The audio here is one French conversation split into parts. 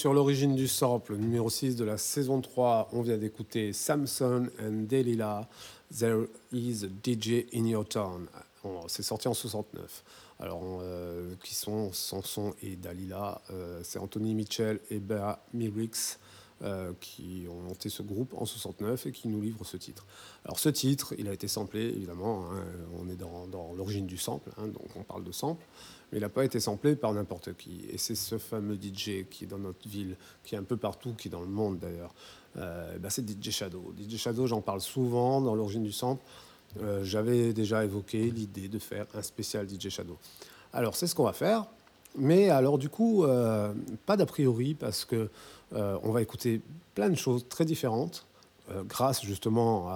sur l'origine du sample, numéro 6 de la saison 3. On vient d'écouter Samson and Delilah, There is a DJ in your town. C'est sorti en 69. Alors, euh, qui sont Samson et Dalila euh, C'est Anthony Mitchell et Bea Mirix euh, qui ont monté ce groupe en 69 et qui nous livrent ce titre. Alors, ce titre, il a été samplé, évidemment. Hein, on est dans, dans l'origine du sample, hein, donc on parle de sample mais il n'a pas été samplé par n'importe qui. Et c'est ce fameux DJ qui est dans notre ville, qui est un peu partout, qui est dans le monde d'ailleurs. Bah, c'est DJ Shadow. DJ Shadow, j'en parle souvent dans l'origine du sample. Euh, j'avais déjà évoqué l'idée de faire un spécial DJ Shadow. Alors c'est ce qu'on va faire. Mais alors du coup, euh, pas d'a priori parce que on va écouter plein de choses très différentes. Euh, grâce justement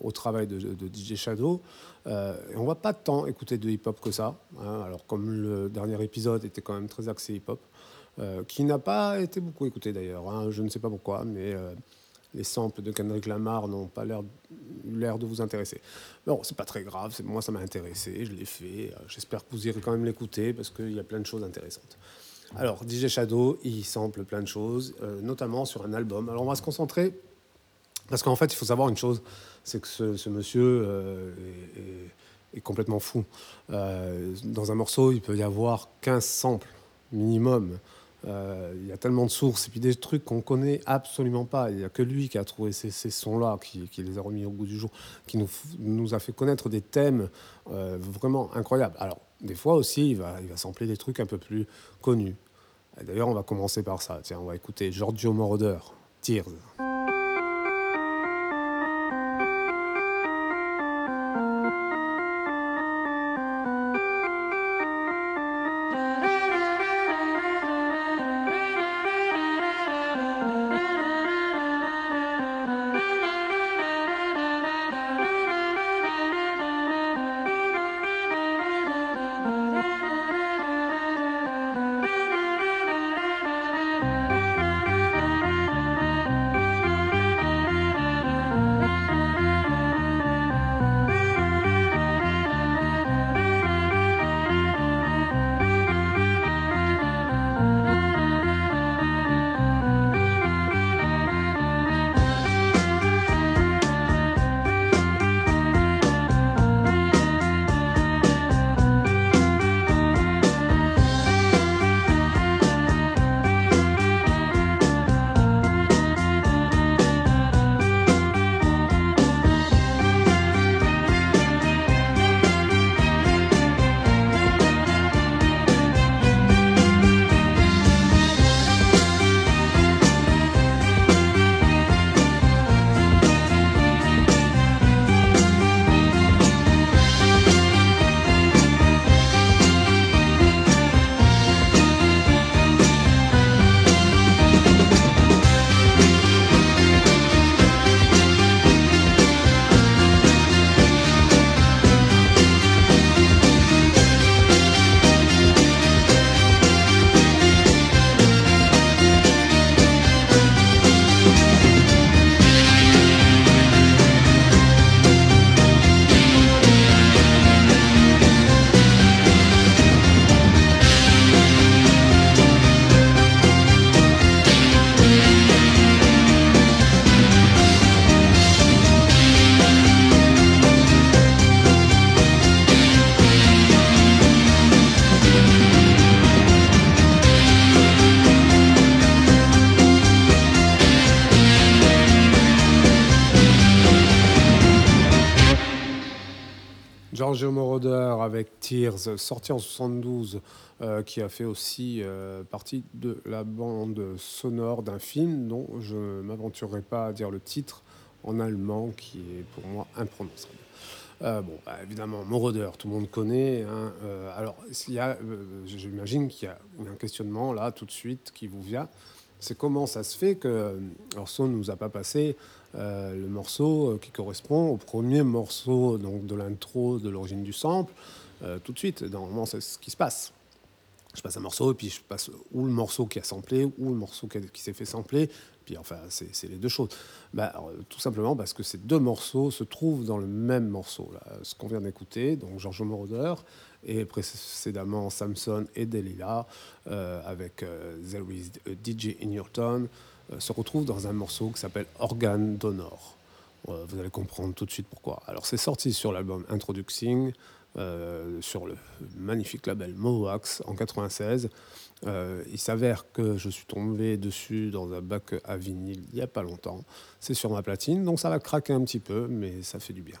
au travail de, DJ Shadow. Euh, on va pas tant écouter de hip-hop que ça. Hein. alors comme le dernier épisode était quand même très axé hip-hop, euh, qui n'a pas été beaucoup écouté d'ailleurs. Hein. je ne sais pas pourquoi, mais les samples de Kendrick Lamar n'ont pas l'air de vous intéresser. Bon, c'est pas très grave, moi ça m'a intéressé, je l'ai fait. J'espère que vous irez quand même l'écouter parce qu'il y a plein de choses intéressantes. Alors, DJ Shadow, il sample plein de choses, notamment sur un album. Alors, on va se concentrer parce qu'en fait, il faut savoir une chose, c'est que ce, monsieur euh, est, complètement fou. Euh, dans un morceau, il peut y avoir 15 samples minimum. Euh, il y a tellement de sources et puis des trucs qu'on connaît absolument pas. Il n'y a que lui qui a trouvé ces, sons-là, qui, les a remis au goût du jour, qui nous, a fait connaître des thèmes vraiment incroyables. Alors, des fois aussi, il va, il va sampler des trucs un peu plus connus. D'ailleurs, on va commencer par ça. Tiens, on va écouter Giorgio Moroder, Tears. Tears, sorti en 72, euh, qui a fait aussi euh, partie de la bande sonore d'un film dont je ne m'aventurerai pas à dire le titre en allemand, qui est pour moi imprononçable. Euh, bon, bah, évidemment, Moroder, tout le monde connaît. Hein, alors, j'imagine qu'il y a un questionnement là tout de suite qui vous vient. C'est comment ça se fait que Orson nous a pas passé euh, le morceau euh, qui correspond au premier morceau donc, de l'intro de l'origine du sample, euh, tout de suite. Normalement, c'est ce qui se passe. Je passe un morceau et puis je passe ou le morceau qui a samplé ou le morceau qui, s'est fait sampler, Puis enfin, c'est les deux choses. Bah, tout simplement parce que ces deux morceaux se trouvent dans le même morceau. Là. Ce qu'on vient d'écouter, donc George Moroder, et précédemment Samson et Delilah, euh, avec euh, There is DJ in Your Town, euh, se retrouvent dans un morceau qui s'appelle Organ Donor. vous allez comprendre tout de suite pourquoi. Alors c'est sorti sur l'album Introducing, sur le magnifique label Mowax en 96. il s'avère que je suis tombé dessus dans un bac à vinyle il n'y a pas longtemps. C'est sur ma platine, donc ça va craquer un petit peu, mais ça fait du bien.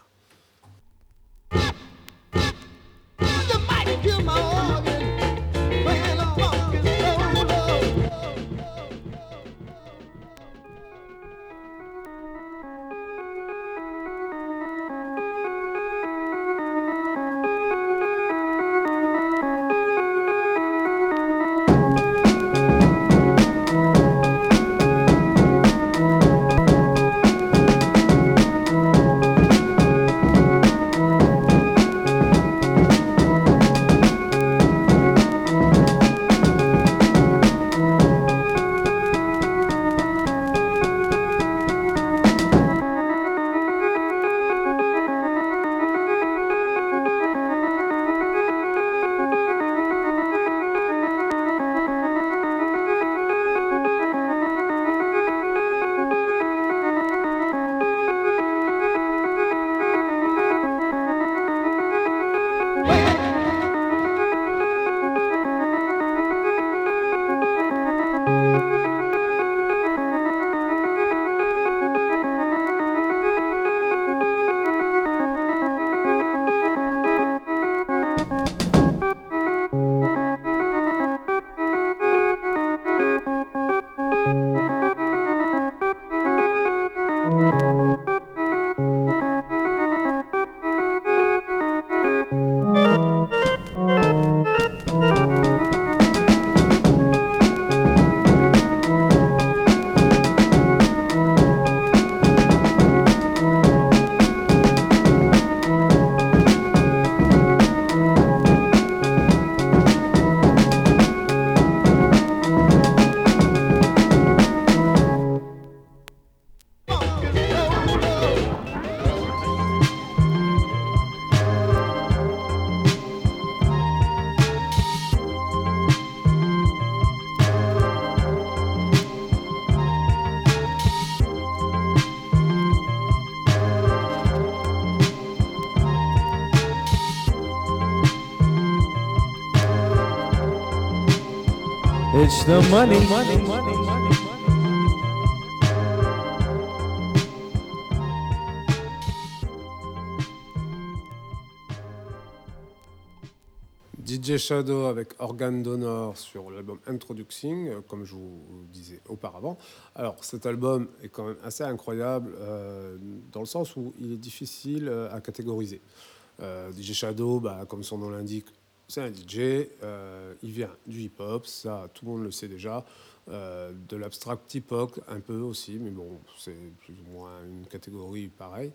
DJ Shadow avec Organ Donor sur l'album Introducing, euh, comme je vous disais auparavant. Alors cet album est quand même assez incroyable euh, dans le sens où il est difficile euh, à catégoriser. DJ Shadow, bah, comme son nom l'indique, c'est un DJ, euh, il vient du hip-hop, ça tout le monde le sait déjà, euh, de l'abstract hip-hop un peu aussi, mais bon, c'est plus ou moins une catégorie pareille.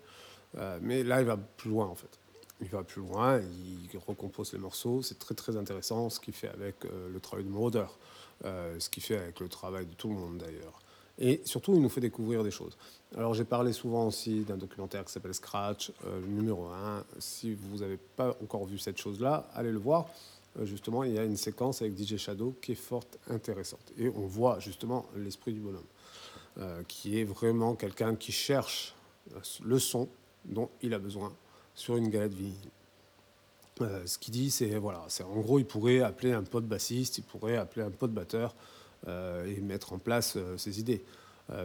Euh, mais là, il va plus loin en fait. Il va plus loin, il recompose les morceaux, c'est très très intéressant ce qu'il fait avec le travail de Moroder, ce qu'il fait avec le travail de tout le monde d'ailleurs. Et surtout, il nous fait découvrir des choses. Alors, j'ai parlé souvent aussi d'un documentaire qui s'appelle Scratch, euh, numéro 1. Si vous n'avez pas encore vu cette chose-là, allez le voir. Euh, justement, il y a une séquence avec DJ Shadow qui est fort intéressante. Et on voit justement l'esprit du bonhomme, euh, qui est vraiment quelqu'un qui cherche le son dont il a besoin sur une galette vinyle. ce qu'il dit, c'est voilà, c'est en gros, il pourrait appeler un pote bassiste, il pourrait appeler un pote batteur et mettre en place ses idées.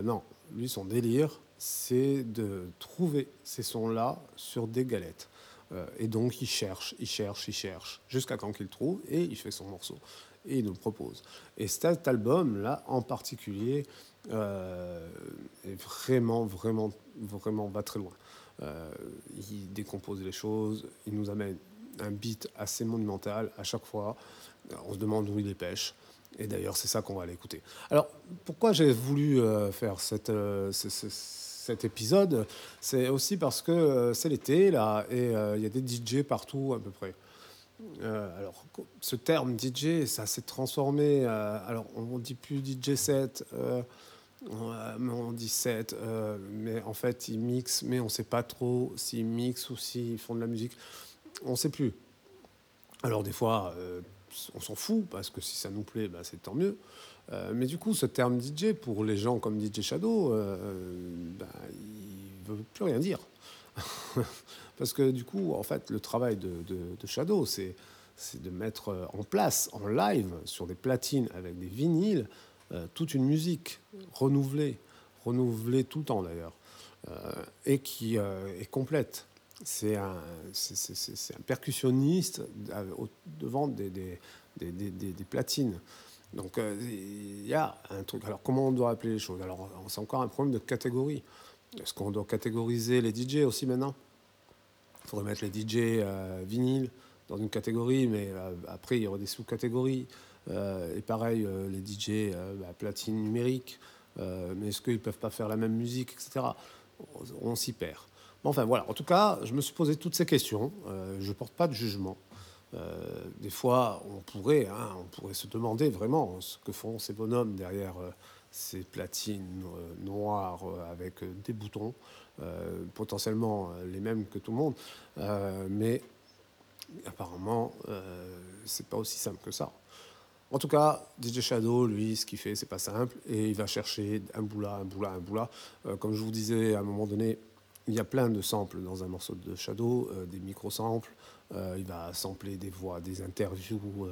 non, lui, son délire, c'est de trouver ces sons-là sur des galettes. Euh, et donc, il cherche, il cherche, il cherche, jusqu'à quand qu'il trouve, et il fait son morceau. Et il nous le propose. Et cet album-là, en particulier, euh, vraiment, vraiment, vraiment, va très loin. Euh, il décompose les choses, il nous amène un beat assez monumental à chaque fois. On se demande où il les pêche. Et d'ailleurs, c'est ça qu'on va aller écouter. Alors, pourquoi j'ai voulu euh, faire euh, cet épisode C'est aussi parce que euh, c'est l'été, là, et il y a des DJ partout à peu près. alors, ce terme DJ, ça s'est transformé. alors, on ne dit plus DJ set. on dit 7, mais en fait ils mixent, mais on ne sait pas trop s'ils mixent ou s'ils font de la musique. On ne sait plus. Alors des fois, on s'en fout, parce que si ça nous plaît, bah, c'est tant mieux. mais du coup, ce terme DJ, pour les gens comme DJ Shadow, bah, il ne veut plus rien dire. parce que du coup, en fait, le travail de, de Shadow, c'est de mettre euh, en place, en live, sur des platines avec des vinyles, euh, toute une musique renouvelée, renouvelée tout le temps d'ailleurs, euh, et qui est complète. C'est un, un, percussionniste devant des, platines. Donc il y a un truc. Alors comment on doit appeler les choses? Alors c'est encore un problème de catégorie. Est-ce qu'on doit catégoriser les DJ aussi maintenant? Il faudrait mettre les DJ vinyles dans une catégorie, mais euh, après, il y aura des sous-catégories. Euh, et pareil, euh, les DJ bah, platine numérique, mais est-ce qu'ils ne peuvent pas faire la même musique, etc. On, s'y perd. Enfin, voilà. En tout cas, je me suis posé toutes ces questions. je ne porte pas de jugement. des fois, on pourrait, hein, on pourrait se demander vraiment ce que font ces bonhommes derrière ces platines noires avec des boutons, potentiellement les mêmes que tout le monde. mais apparemment, euh, c'est pas aussi simple que ça. En tout cas, DJ Shadow, lui, ce qu'il fait, c'est pas simple, et il va chercher un boula, un boula, un boula. Euh, comme je vous disais à un moment donné, il y a plein de samples dans un morceau de Shadow, euh, des micro-samples. Euh, il va sampler des voix, des interviews,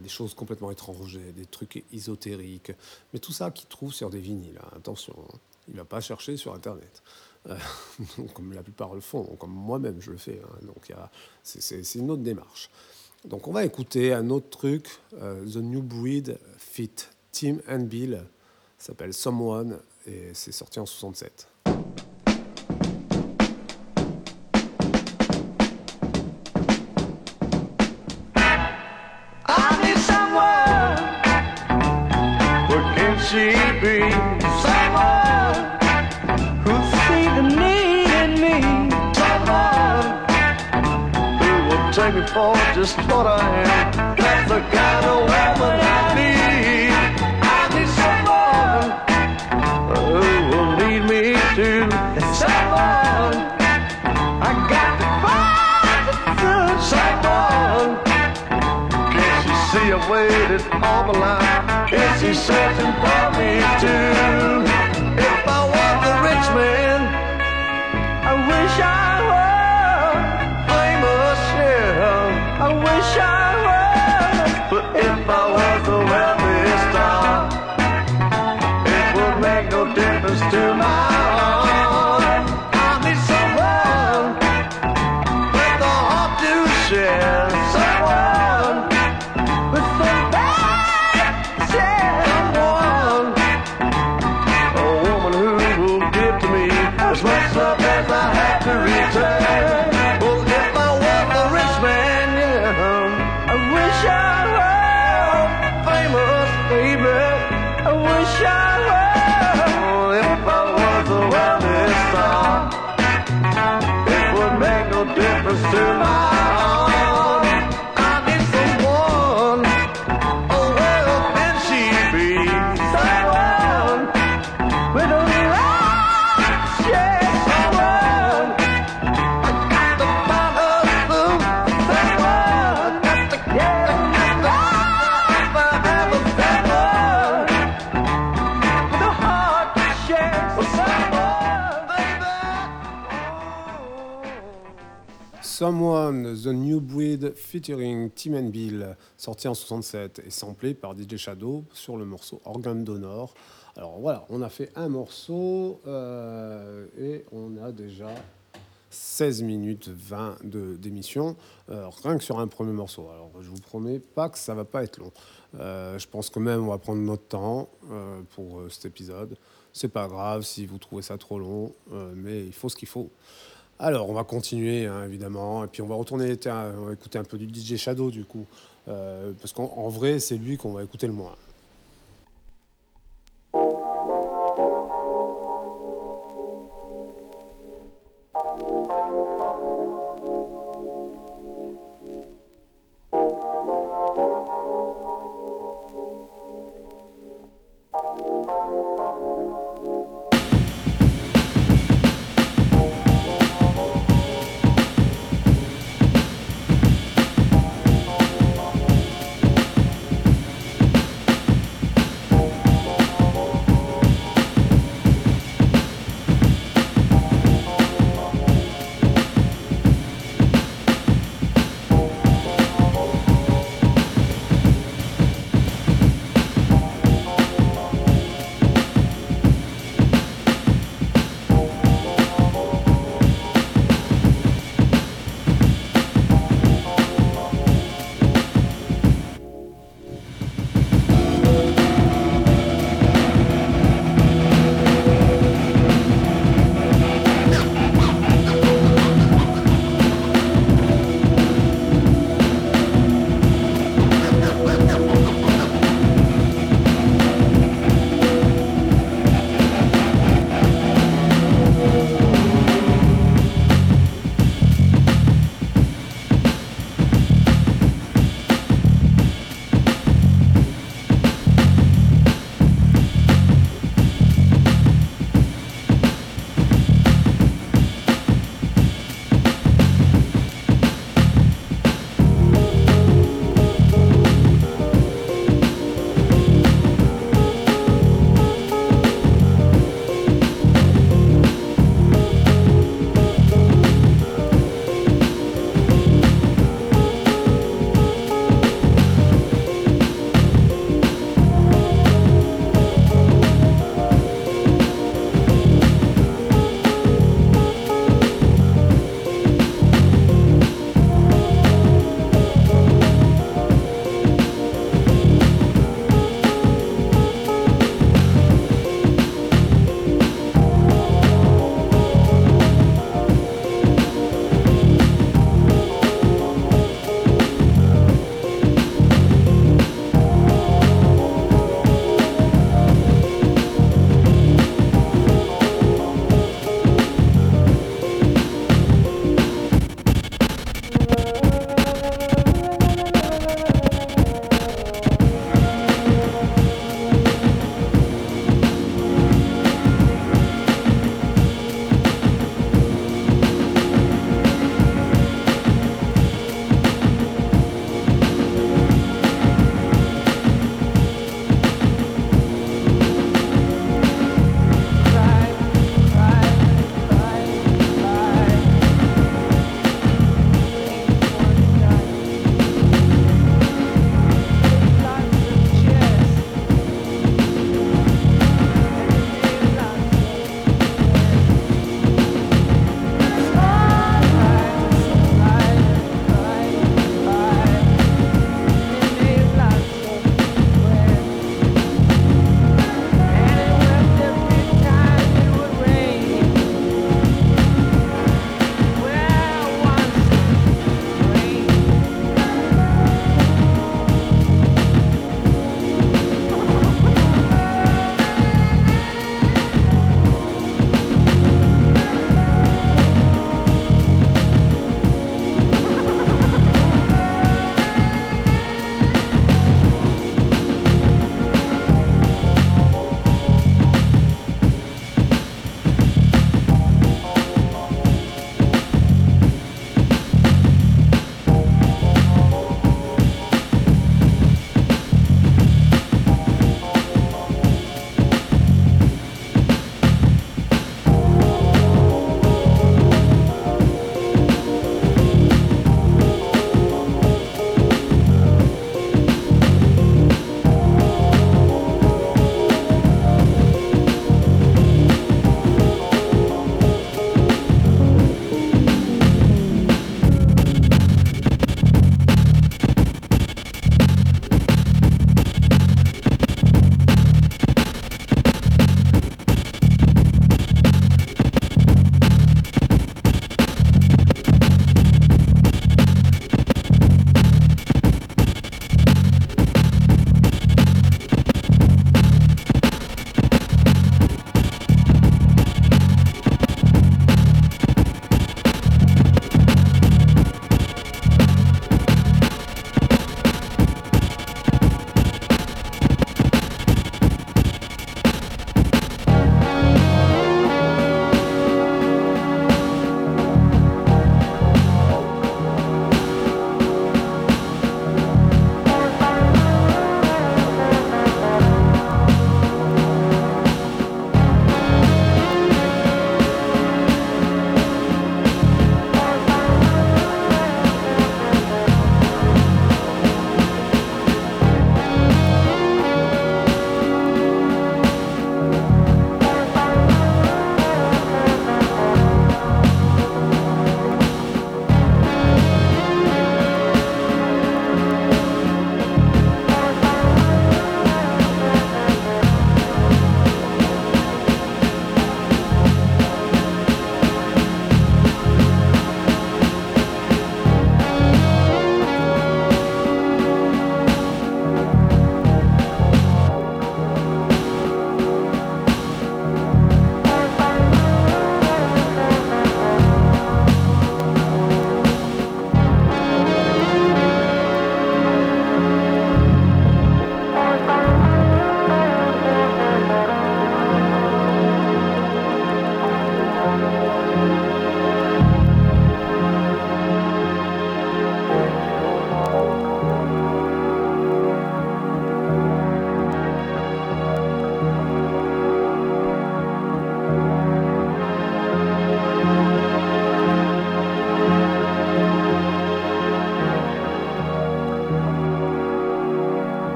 des choses complètement étranges, des trucs ésotériques. Mais tout ça qu'il trouve sur des vinyles, hein, attention, hein. il ne va pas chercher sur Internet. Euh, comme la plupart le font, comme moi-même je le fais. Hein. donc c'est une autre démarche. Donc on va écouter un autre truc, euh, The New Breed Fit Tim and Bill, s'appelle Someone et c'est sorti en 67. For just what I am. That's the kind of woman I need. I need someone who will lead me to someone. I got to find someone. Can't you see I waited all my life? Is he searching for me too? Someone, The New Breed featuring Tim and Bill, sorti en 67 et samplé par DJ Shadow sur le morceau Organ d'Honor. Alors voilà, on a fait un morceau euh, et on a déjà 16 minutes 20 d'émission, euh, rien que sur un premier morceau. Alors je vous promets pas que ça va pas être long. Euh, je pense que même on va prendre notre temps pour cet épisode. C'est pas grave si vous trouvez ça trop long, mais il faut ce qu'il faut. Alors, on va continuer, hein, évidemment, et puis on va retourner, on va écouter un peu du DJ Shadow, du coup, euh, parce qu'en vrai, c'est lui qu'on va écouter le moins.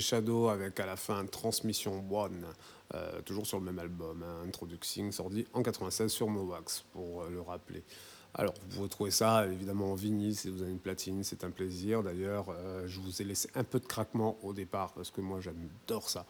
Shadow avec à la fin Transmission One, euh, toujours sur le même album, hein, Introducing, sorti en 96 sur Mowax, pour euh, le rappeler. Alors, vous pouvez trouver ça évidemment en vinyle si vous avez une platine, c'est un plaisir. D'ailleurs, euh, je vous ai laissé un peu de craquement au départ parce que moi j'adore ça.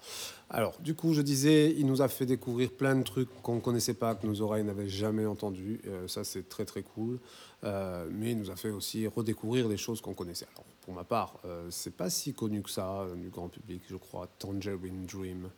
Alors, du coup, je disais, il nous a fait découvrir plein de trucs qu'on ne connaissait pas, que nos oreilles n'avaient jamais entendu. ça, c'est très très cool. mais il nous a fait aussi redécouvrir des choses qu'on connaissait. Pour ma part, c'est pas si connu que ça du grand public, je crois. Tangerine Dream.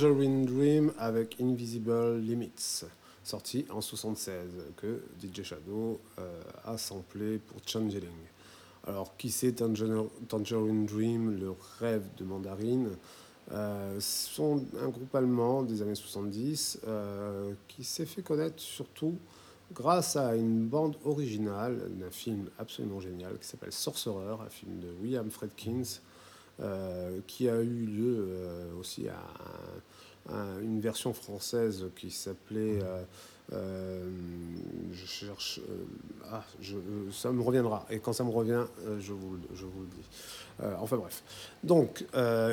Tangerine Dream avec Invisible Limits, sorti en 76, que DJ Shadow euh, a samplé pour Changeling. Alors, qui c'est Tangerine Dream, le rêve de Mandarine euh, sont un groupe allemand des années 70 euh, qui s'est fait connaître surtout grâce à une bande originale d'un film absolument génial qui s'appelle Sorcerer, un film de William Fredkins, euh, qui a eu lieu euh, aussi à, une version française qui s'appelait euh, je cherche. ah, ça me reviendra. Et quand ça me revient, je, vous, je vous le dis. enfin bref. Donc,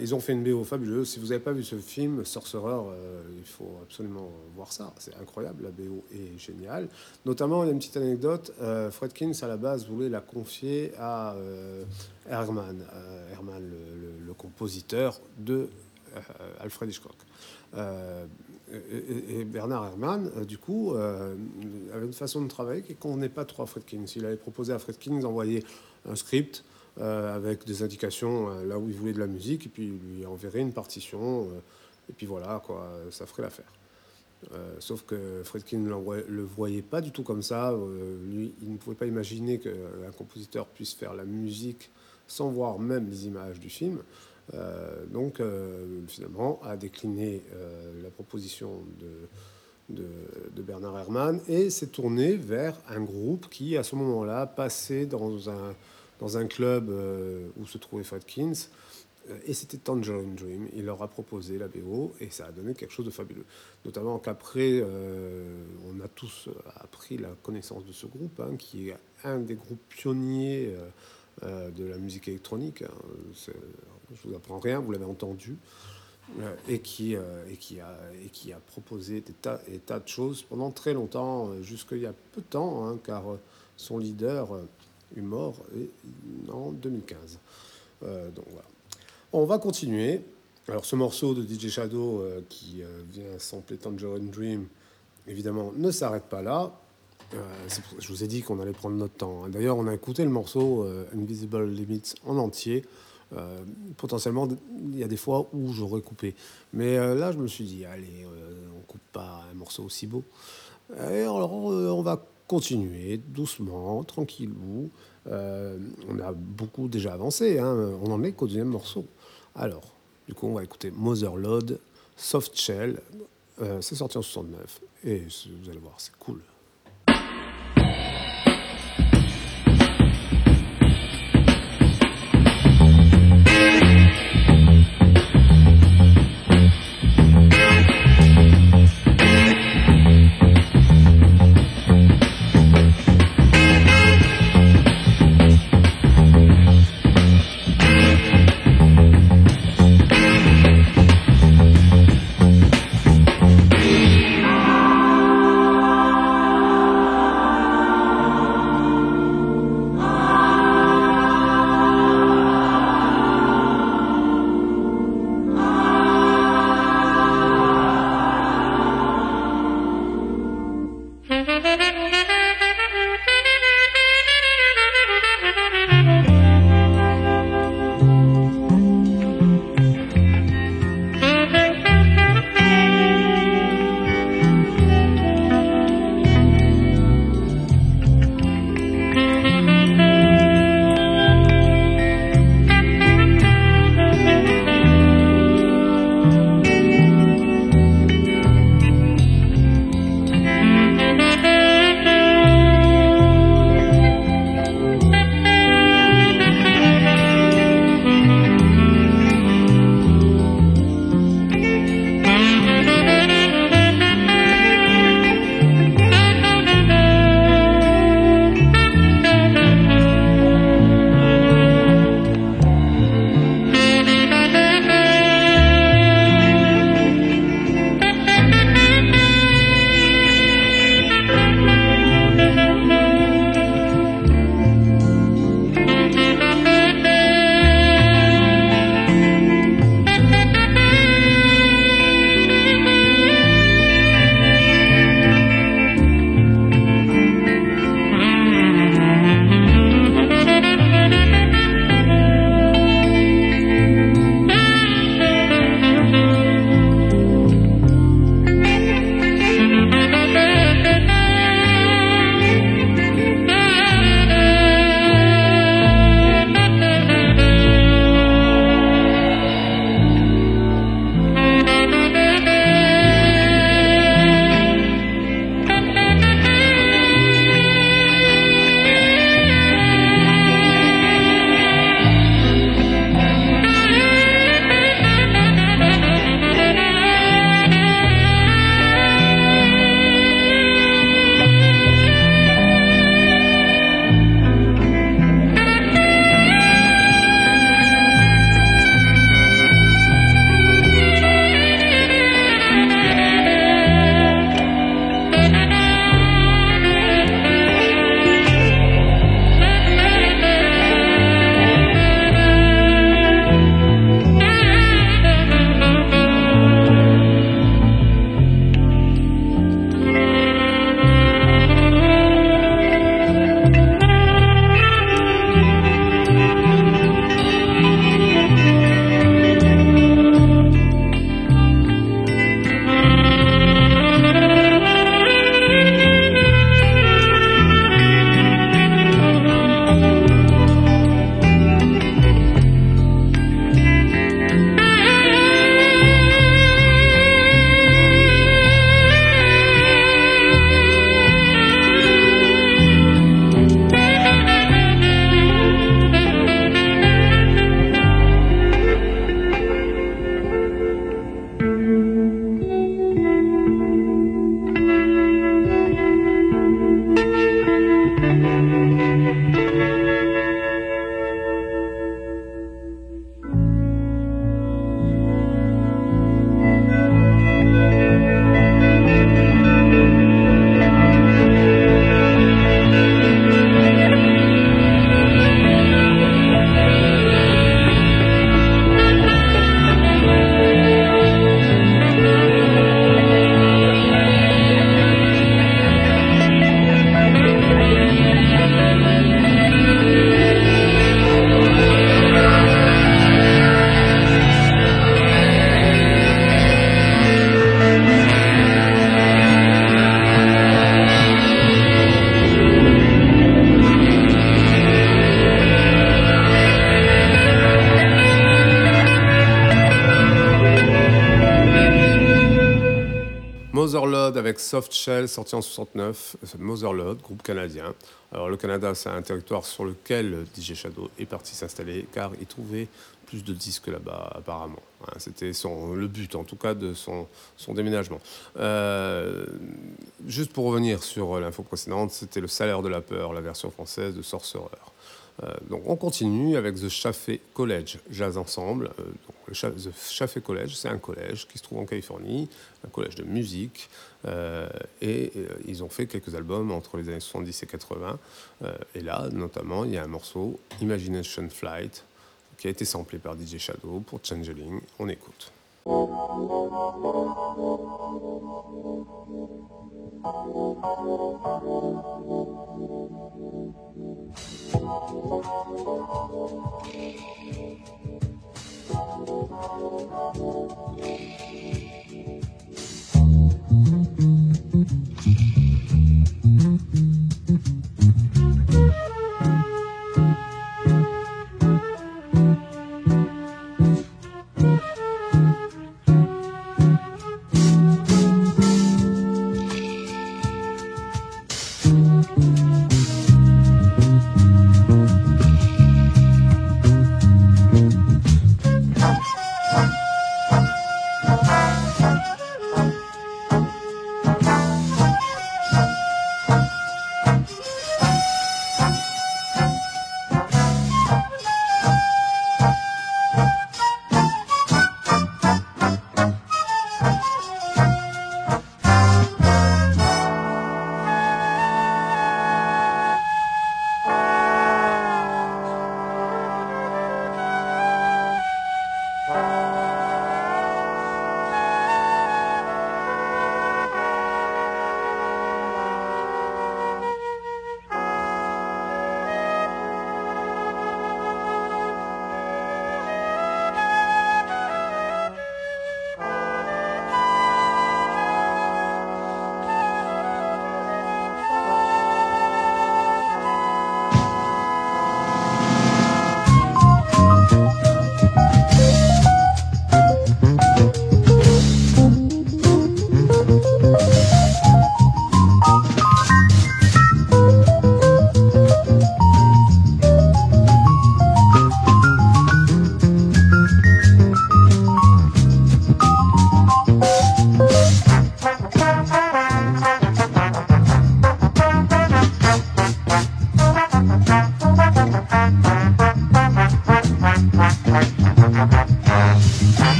ils ont fait une BO fabuleuse. Si vous n'avez pas vu ce film, Sorcerer, il faut absolument voir ça. C'est incroyable. La BO est géniale. Notamment, il y a une petite anecdote. Fredkins, à la base, voulait la confier à Herman. Herman, le, compositeur de euh, Alfred Hitchcock. Euh, et, Bernard Herrmann, euh, du coup, avait une façon de travailler qu'on n'est pas trop à Fredkins. Il avait proposé à Fredkins d'envoyer un script avec des indications là où il voulait de la musique, et puis il lui enverrait une partition, et puis voilà, quoi, ça ferait l'affaire. sauf que Fredkin ne le voyait pas du tout comme ça. lui, il ne pouvait pas imaginer qu'un compositeur puisse faire la musique sans voir même les images du film. Euh, donc, euh, finalement, a décliné euh, la proposition de, de, Bernard Herrmann et s'est tourné vers un groupe qui, à ce moment-là, passait dans un, dans un club où se trouvait Fredkins. Et c'était Tangerine Dream. Il leur a proposé la BO et ça a donné quelque chose de fabuleux. Notamment qu'après, on a tous appris la connaissance de ce groupe, hein, qui est un des groupes pionniers euh, de la musique électronique. Hein. Je vous apprends rien, vous l'avez entendu. euh, et, qui, euh, et, qui a, proposé des tas, tas de choses pendant très longtemps, jusqu'il y a peu de temps, hein, car son leader est mort en 2015. Euh, donc voilà. On va continuer. Alors ce morceau de DJ Shadow qui vient sampler Tangerine Dream, évidemment, ne s'arrête pas là. Euh, je vous ai dit qu'on allait prendre notre temps. D'ailleurs, on a écouté le morceau euh, Invisible Limits en entier. Euh, potentiellement, il y a des fois où j'aurais coupé. Mais là, je me suis dit, allez, euh, on coupe pas un morceau aussi beau. Et alors, on va continuer doucement, tranquillou. Euh, on a beaucoup déjà avancé. hein. On en est qu'au deuxième morceau. Alors, du coup, on va écouter Motherload, Soft Shell. C'est sorti en 69. Et vous allez voir, c'est cool. Soft Shell, sorti en 69, Motherlode, groupe canadien. Alors le Canada, c'est un territoire sur lequel DJ Shadow est parti s'installer, car il trouvait plus de disques là-bas, apparemment. Hein, c'était le but, en tout cas, de son, déménagement. Euh, juste pour revenir sur l'info précédente, c'était le salaire de la peur, la version française de Sorcerer. Euh, donc on continue avec The Chaffee College Jazz Ensemble. Euh, The Chaffee College, c'est un collège qui se trouve en Californie, un collège de musique, euh, euh, et euh, ils ont fait quelques albums entre les années 70 et 80. Euh, et là, notamment, il y a un morceau, Imagination Flight, qui a été samplé par DJ Shadow pour Changeling. On écoute. Thank you.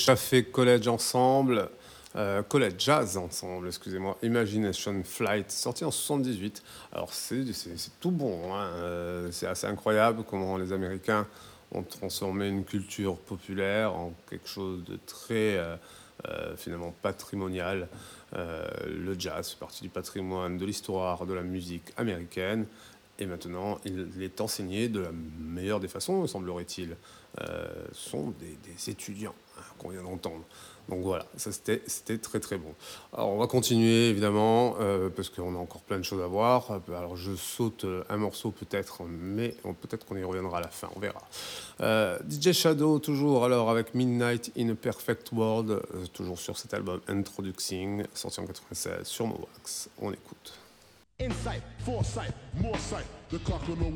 Chaffé College Ensemble, euh, College Jazz Ensemble, excusez-moi, Imagination Flight, sorti en 78. Alors c'est tout bon, hein. euh, c'est assez incroyable comment les Américains ont transformé une culture populaire en quelque chose de très euh, finalement patrimonial. le jazz fait partie du patrimoine de l'histoire de la musique américaine. Et maintenant, il est enseigné de la meilleure des façons, semblerait-il. Euh, sont des, étudiants qu'on vient d'entendre. Donc voilà, ça c'était très très bon. Alors on va continuer évidemment, euh, parce qu'on a encore plein de choses à voir. Alors je saute un morceau peut-être, mais peut-être qu'on y reviendra à la fin, on verra. Euh, DJ Shadow toujours alors avec Midnight in a Perfect World, toujours sur cet album Introducing, sorti en 96 sur Mowax. On écoute. Insight, foresight, more sight. The clock on.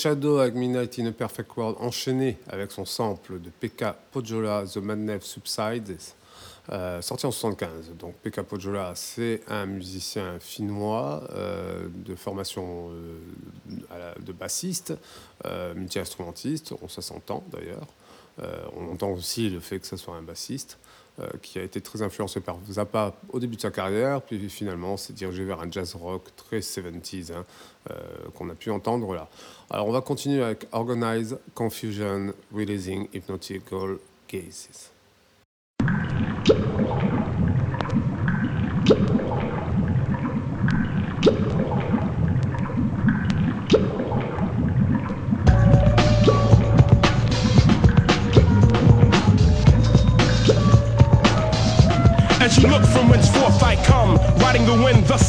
Shadow avec Midnight in a Perfect World enchaîné avec son sample de Pekka Pojola, The Madness Subsides, euh, sorti en 75. Donc Pekka Pojola, c'est un musicien finnois euh, de formation euh, de bassiste, multi-instrumentiste, on ça s'entend d'ailleurs. on entend aussi le fait que ce soit un bassiste. Qui a été très influencé par Zappa au début de sa carrière, puis finalement s'est dirigé vers un jazz rock très 70s hein, qu'on a pu entendre là. Alors on va continuer avec Organize Confusion Releasing Hypnotical Gazes.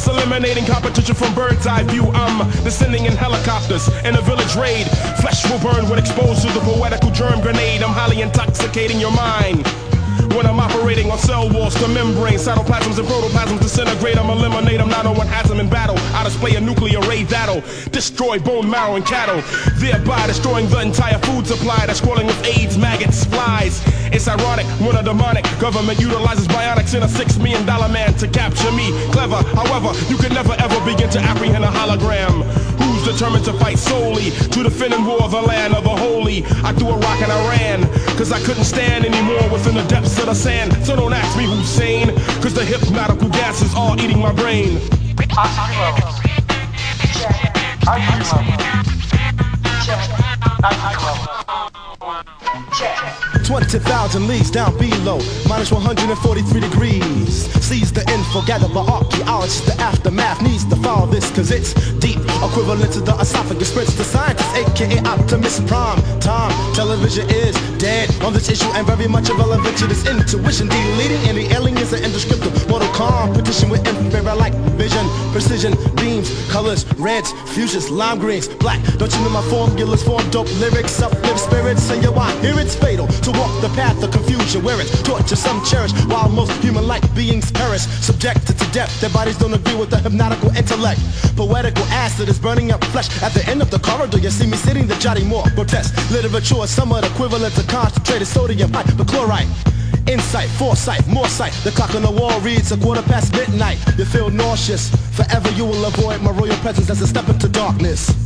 Thus eliminating competition from bird's eye view. I'm descending in helicopters in a village raid. Flesh will burn when exposed to the poetical germ grenade. I'm highly intoxicating your mind. When I'm operating on cell walls to membranes, cytoplasms and protoplasms disintegrate. I'm eliminate them. Not on one has them in battle. I display a nuclear ray that'll destroy bone marrow and cattle, thereby destroying the entire food supply. That's crawling with AIDS, maggots, flies. It's ironic when a demonic government utilizes bionics in a six million dollar man to capture me. Clever, however, you can never ever begin to apprehend a hologram determined to fight solely to defend and war the land of the holy. I threw a rock and I ran, cause I couldn't stand anymore within the depths of the sand. So don't ask me who's sane, cause the hypnotical gas is all eating my brain. I 20,000 leagues down below, minus 143 degrees. Seize the info gathered by archaeologists. The aftermath needs to follow this, cause it's deep, equivalent to the esophagus. Spreads to scientists, aka Optimus Prime. Time, television is dead on this issue and very much irrelevant to this intuition. Deleting any aliens are indescriptive mortal competition with infrared like vision, precision, beams, colors, reds, fuchsias, lime greens, black. Don't you know my formulas form dope lyrics, uplift spirits? Say yo, I hear it's fatal to walk the path of confusion where it's torture some cherish while most human-like beings perish, subjected to death. Their bodies don't agree with the hypnotical intellect. Poetical acid is burning up flesh. At the end of the corridor, you see me sitting the jotting more grotesque literature, is somewhat equivalent to concentrated sodium hypochlorite. Insight, foresight, more sight. The clock on the wall reads a quarter past midnight. You feel nauseous. Forever you will avoid my royal presence as a step into darkness.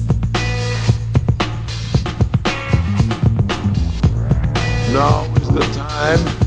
Now is the time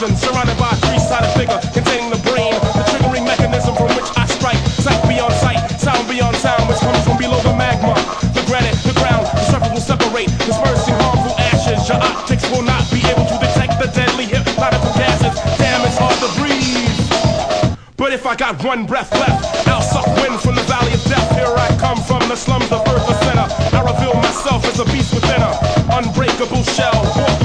vision, surrounded by a three-sided figure containing the brain, the triggering mechanism from which I strike. Sight beyond sight, sound beyond sound, which comes from below the magma, the granite, the ground. The surface will separate, dispersing harmful ashes. Your optics will not be able to detect the deadly hypnotic gases. Damn, it's hard to breathe. But if I got one breath left, I'll suck wind from the valley of death. Here I come from the slums of earth, the center. I reveal myself as a beast within a unbreakable shell.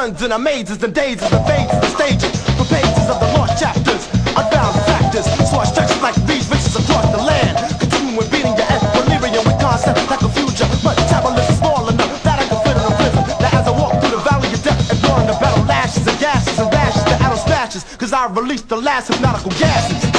Stuns and amazes and dazes and fades the stages. For pages of the lost chapters, unbound factors. I stretch like these riches across the land. Continuing beating your head, delirium with concepts like a future. But metabolism small enough that I can fit in a prison. Now as I walk through the valley of death, ignoring the battle lashes and gases and rashes, the atom smashes. Cause I release the last hypnotical gases.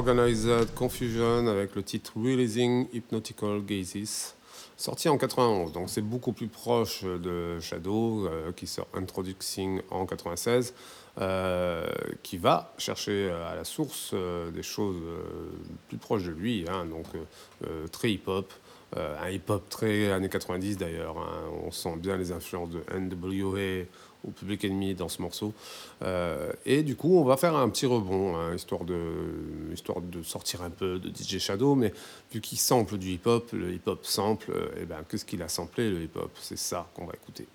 Organized Confusion avec le titre Releasing Hypnotical Gazes, sorti en 91. Donc c'est beaucoup plus proche de Shadow, euh, qui sort Introducing en 96, euh, qui va chercher euh, à la source des choses plus proches de lui, hein, donc très hip-hop. un hip-hop très années 90 d'ailleurs. hein. On sent bien les influences de NWA ou Public Enemy dans ce morceau. Euh, et du coup, on va faire un petit rebond, hein, histoire, de, histoire de sortir un peu de DJ Shadow. Mais vu qu'il sample du hip-hop, le hip-hop sample, et ben, qu'est-ce qu'il a samplé le hip-hop? C'est ça qu'on va écouter.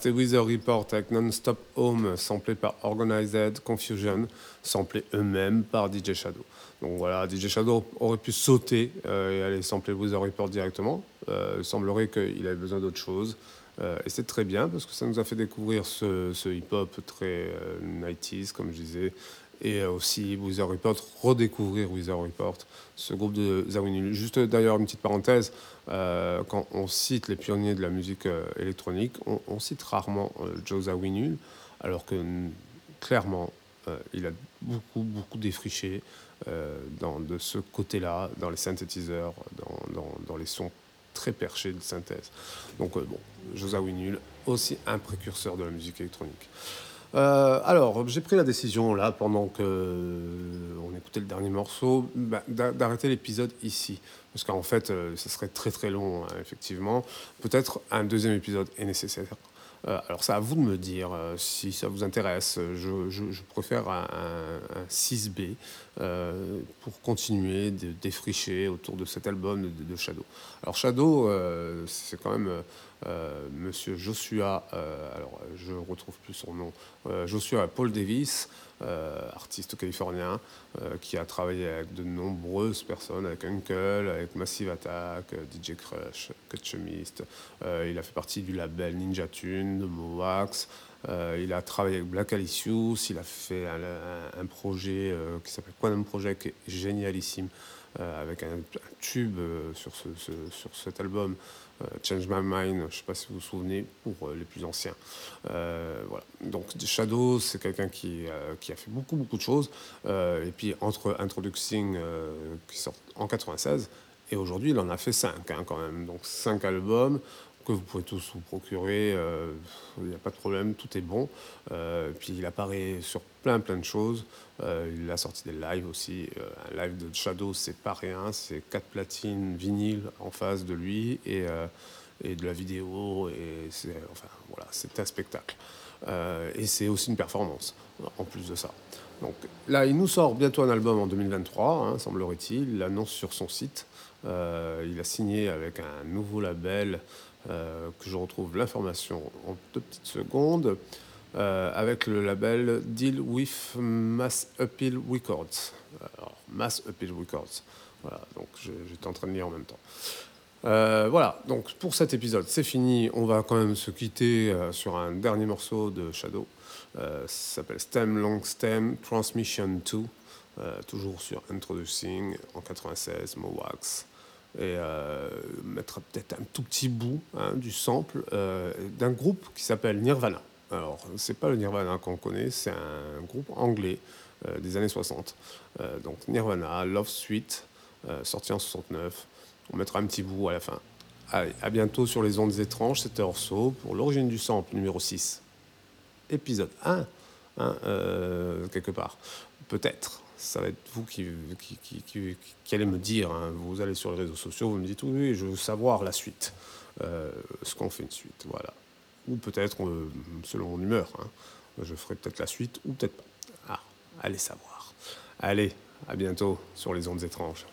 C'était Wither Report avec Non-Stop Home, samplé par Organized Confusion, samplé eux-mêmes par DJ Shadow. Donc voilà, DJ Shadow aurait pu sauter euh, et aller sampler Wither Report directement. Euh, il semblerait qu'il avait besoin d'autre chose. Euh, et c'est très bien parce que ça nous a fait découvrir ce, ce hip-hop très 90s, comme je disais, et aussi Wither Report, redécouvrir Wither Report, ce groupe de Zawinul. Juste d'ailleurs, une petite parenthèse, euh, quand on cite les pionniers de la musique euh, électronique, on, cite rarement euh, Joe Zawinul, alors que clairement, il a beaucoup, beaucoup défriché dans, de ce côté-là, dans les synthétiseurs, dans, dans, les sons très perchés de synthèse. Donc, bon, Joe Zawinul, aussi un précurseur de la musique électronique. Euh, alors, j'ai pris la décision, là, pendant que euh, on écoutait le dernier morceau, bah, d'arrêter l'épisode ici. Parce qu'en fait, euh, serait très très long, hein, effectivement. Peut-être un deuxième épisode est nécessaire. alors, c'est à vous de me dire si ça vous intéresse. Je, préfère un, 6B pour continuer de défricher autour de cet album de, de Shadow. Alors, Shadow, c'est quand même euh, monsieur Joshua, euh, alors je retrouve plus son nom, euh, Joshua Paul Davis, artiste californien, qui a travaillé avec de nombreuses personnes, avec Uncle, avec Massive Attack, DJ Crush, Kutchemist. il a fait partie du label Ninja Tune, de Mowax. il a travaillé avec Black Alicious, il a fait un, projet qui s'appelle Quantum Project, qui est génialissime, avec un, tube sur, ce, sur cet album euh, Change My Mind, je ne sais pas si vous vous souvenez, pour euh, les plus anciens. Euh, voilà. Donc Shadow, c'est quelqu'un qui, qui, a fait beaucoup, beaucoup de choses. et puis entre Introducing, qui sort en 96, et aujourd'hui, il en a fait 5 hein, quand même. Donc 5 albums que vous pouvez tous vous procurer. Il n'y a pas de problème, tout est bon. puis il apparaît sur plein, plein de choses. Il a sorti des lives aussi. un live de Shadow, c'est pas rien. C'est 4 platines vinyle en face de lui. Et, et de la vidéo. Et c'est enfin, voilà, un spectacle. et c'est aussi une performance, en plus de ça. Donc là, il nous sort bientôt un album en 2023, hein, semblerait-il. Il l'annonce sur son site. il a signé avec un nouveau label euh, que je retrouve l'information en deux petites secondes, euh, avec le label Deal with Mass Appeal Records. Alors, Mass Appeal Records. Voilà, donc j'étais en train de lire en même temps. Euh, voilà, donc pour cet épisode, c'est fini. On va quand même se quitter sur un dernier morceau de Shadow. ça s'appelle Stem Long Stem Transmission 2, toujours sur Introducing en 96, Mowax et euh, mettre peut-être un tout petit bout hein, du sample euh, d'un groupe qui s'appelle Nirvana. Alors, c'est pas le Nirvana qu'on connaît, c'est un groupe anglais euh, des années 60. donc Nirvana, Love Suite, sorti en 69. On mettra un petit bout à la fin. Allez, à bientôt sur les ondes étranges, c'était Orso pour l'origine du sample numéro 6. Épisode 1, hein, quelque part. Peut-être ça va être vous qui, allez me dire. Hein. Vous allez sur les réseaux sociaux, vous me dites oui, je veux savoir la suite, euh, ce qu'on fait une suite, voilà. Ou peut-être, euh, selon mon humeur, hein. je ferai peut-être la suite ou peut-être pas. Ah, allez savoir. Allez, à bientôt sur les ondes étranges.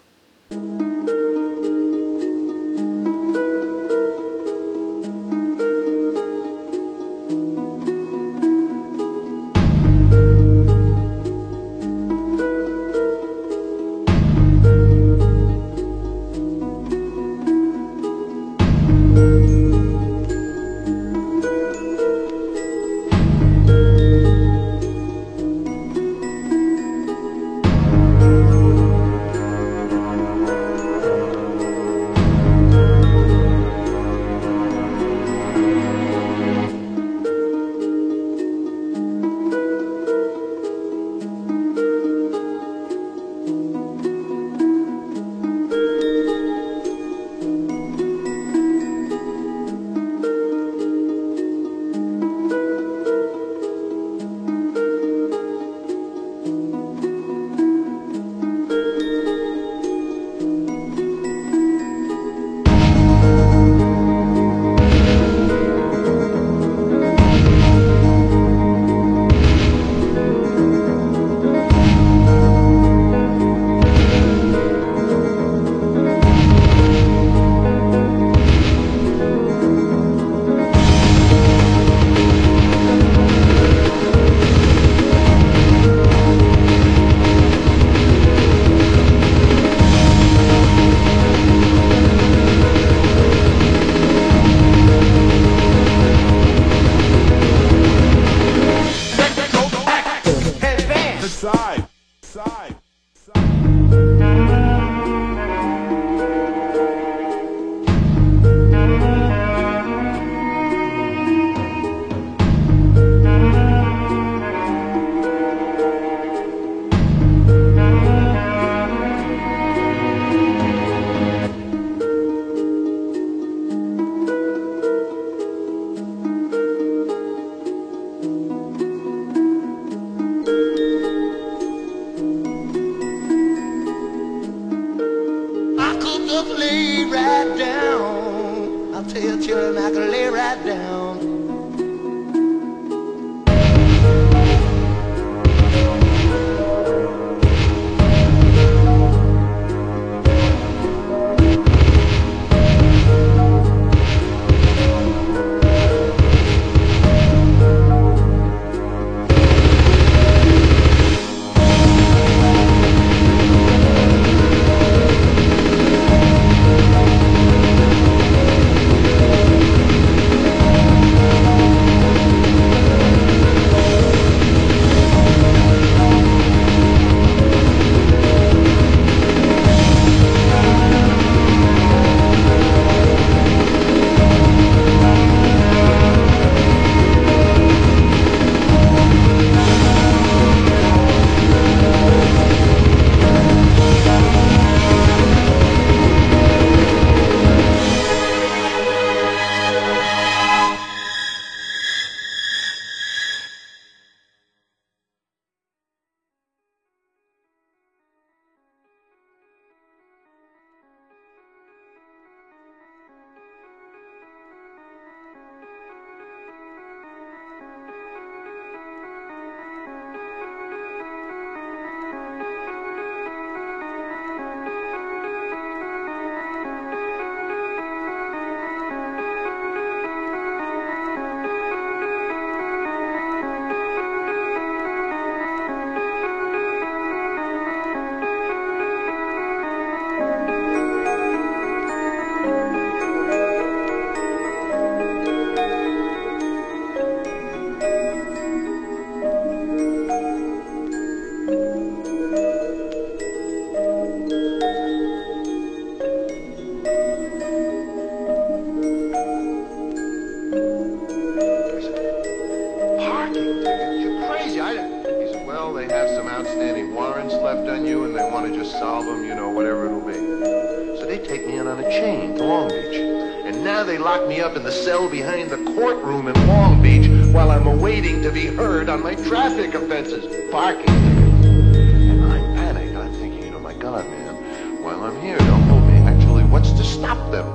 They lock me up in the cell behind the courtroom in Long Beach while I'm awaiting to be heard on my traffic offenses, parking tickets. And I'm panicked. I'm thinking, you know, my God, man, while I'm here, they'll hold me. Actually, what's to stop them?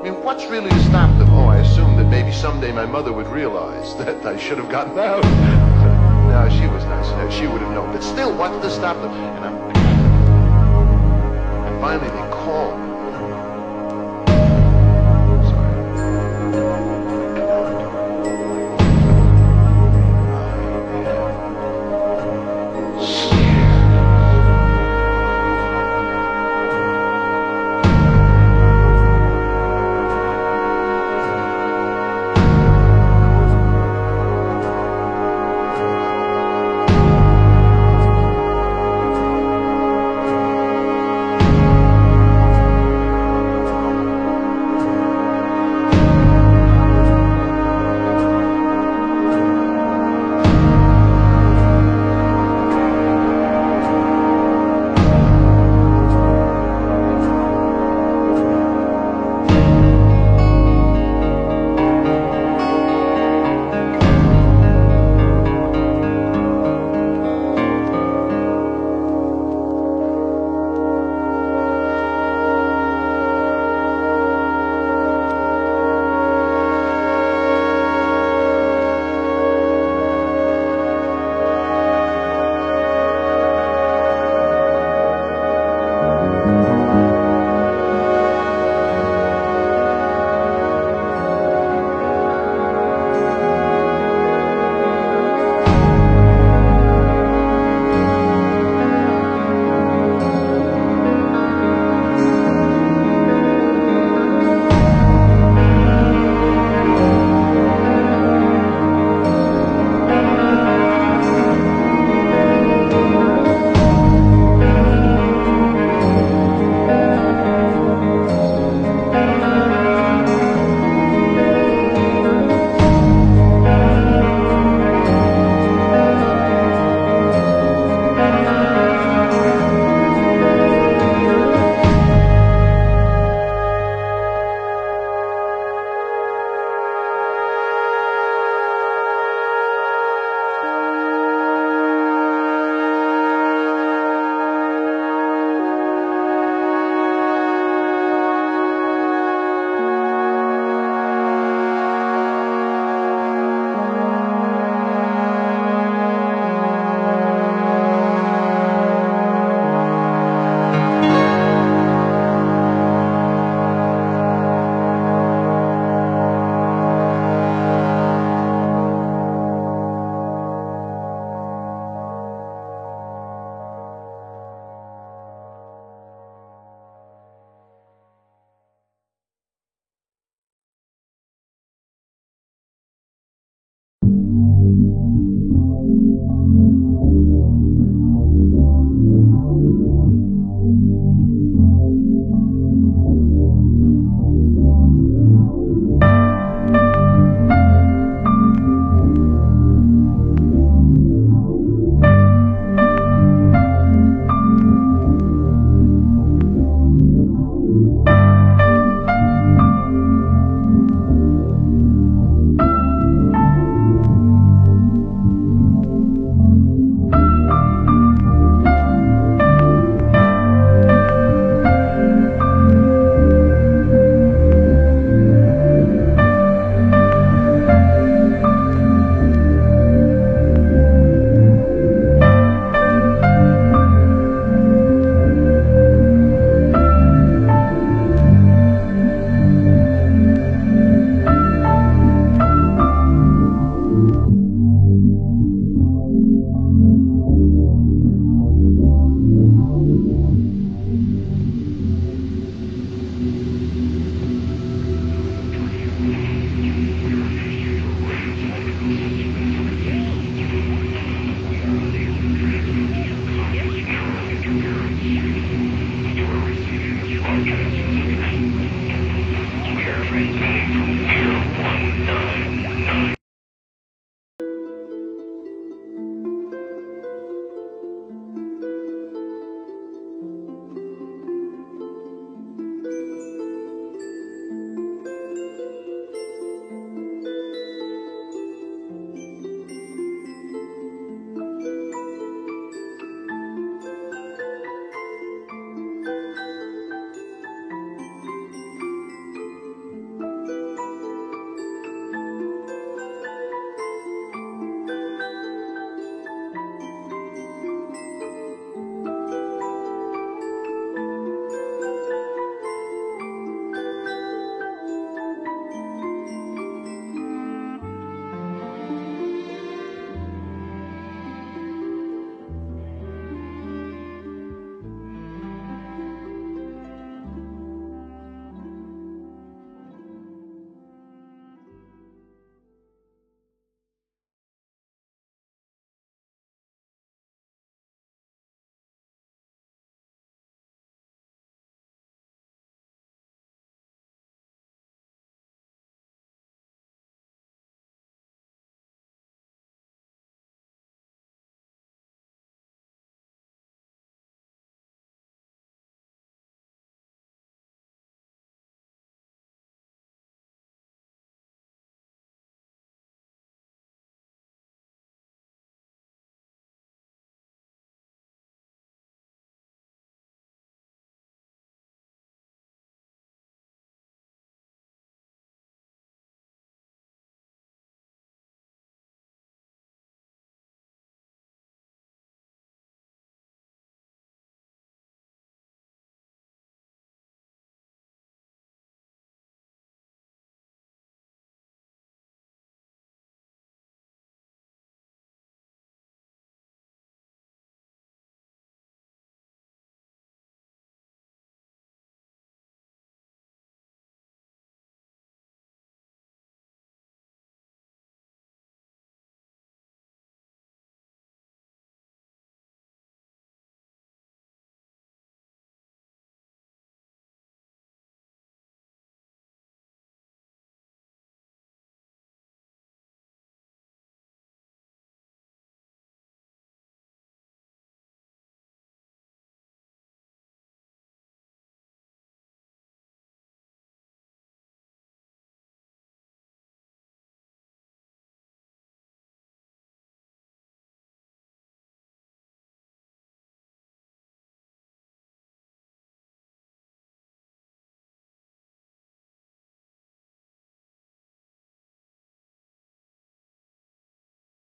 I mean, what's really to stop them? Oh, I assumed that maybe someday my mother would realize that I should have gotten out. no, she was nice. No, she would have known. But still, what's to stop them? And I'm... Finally,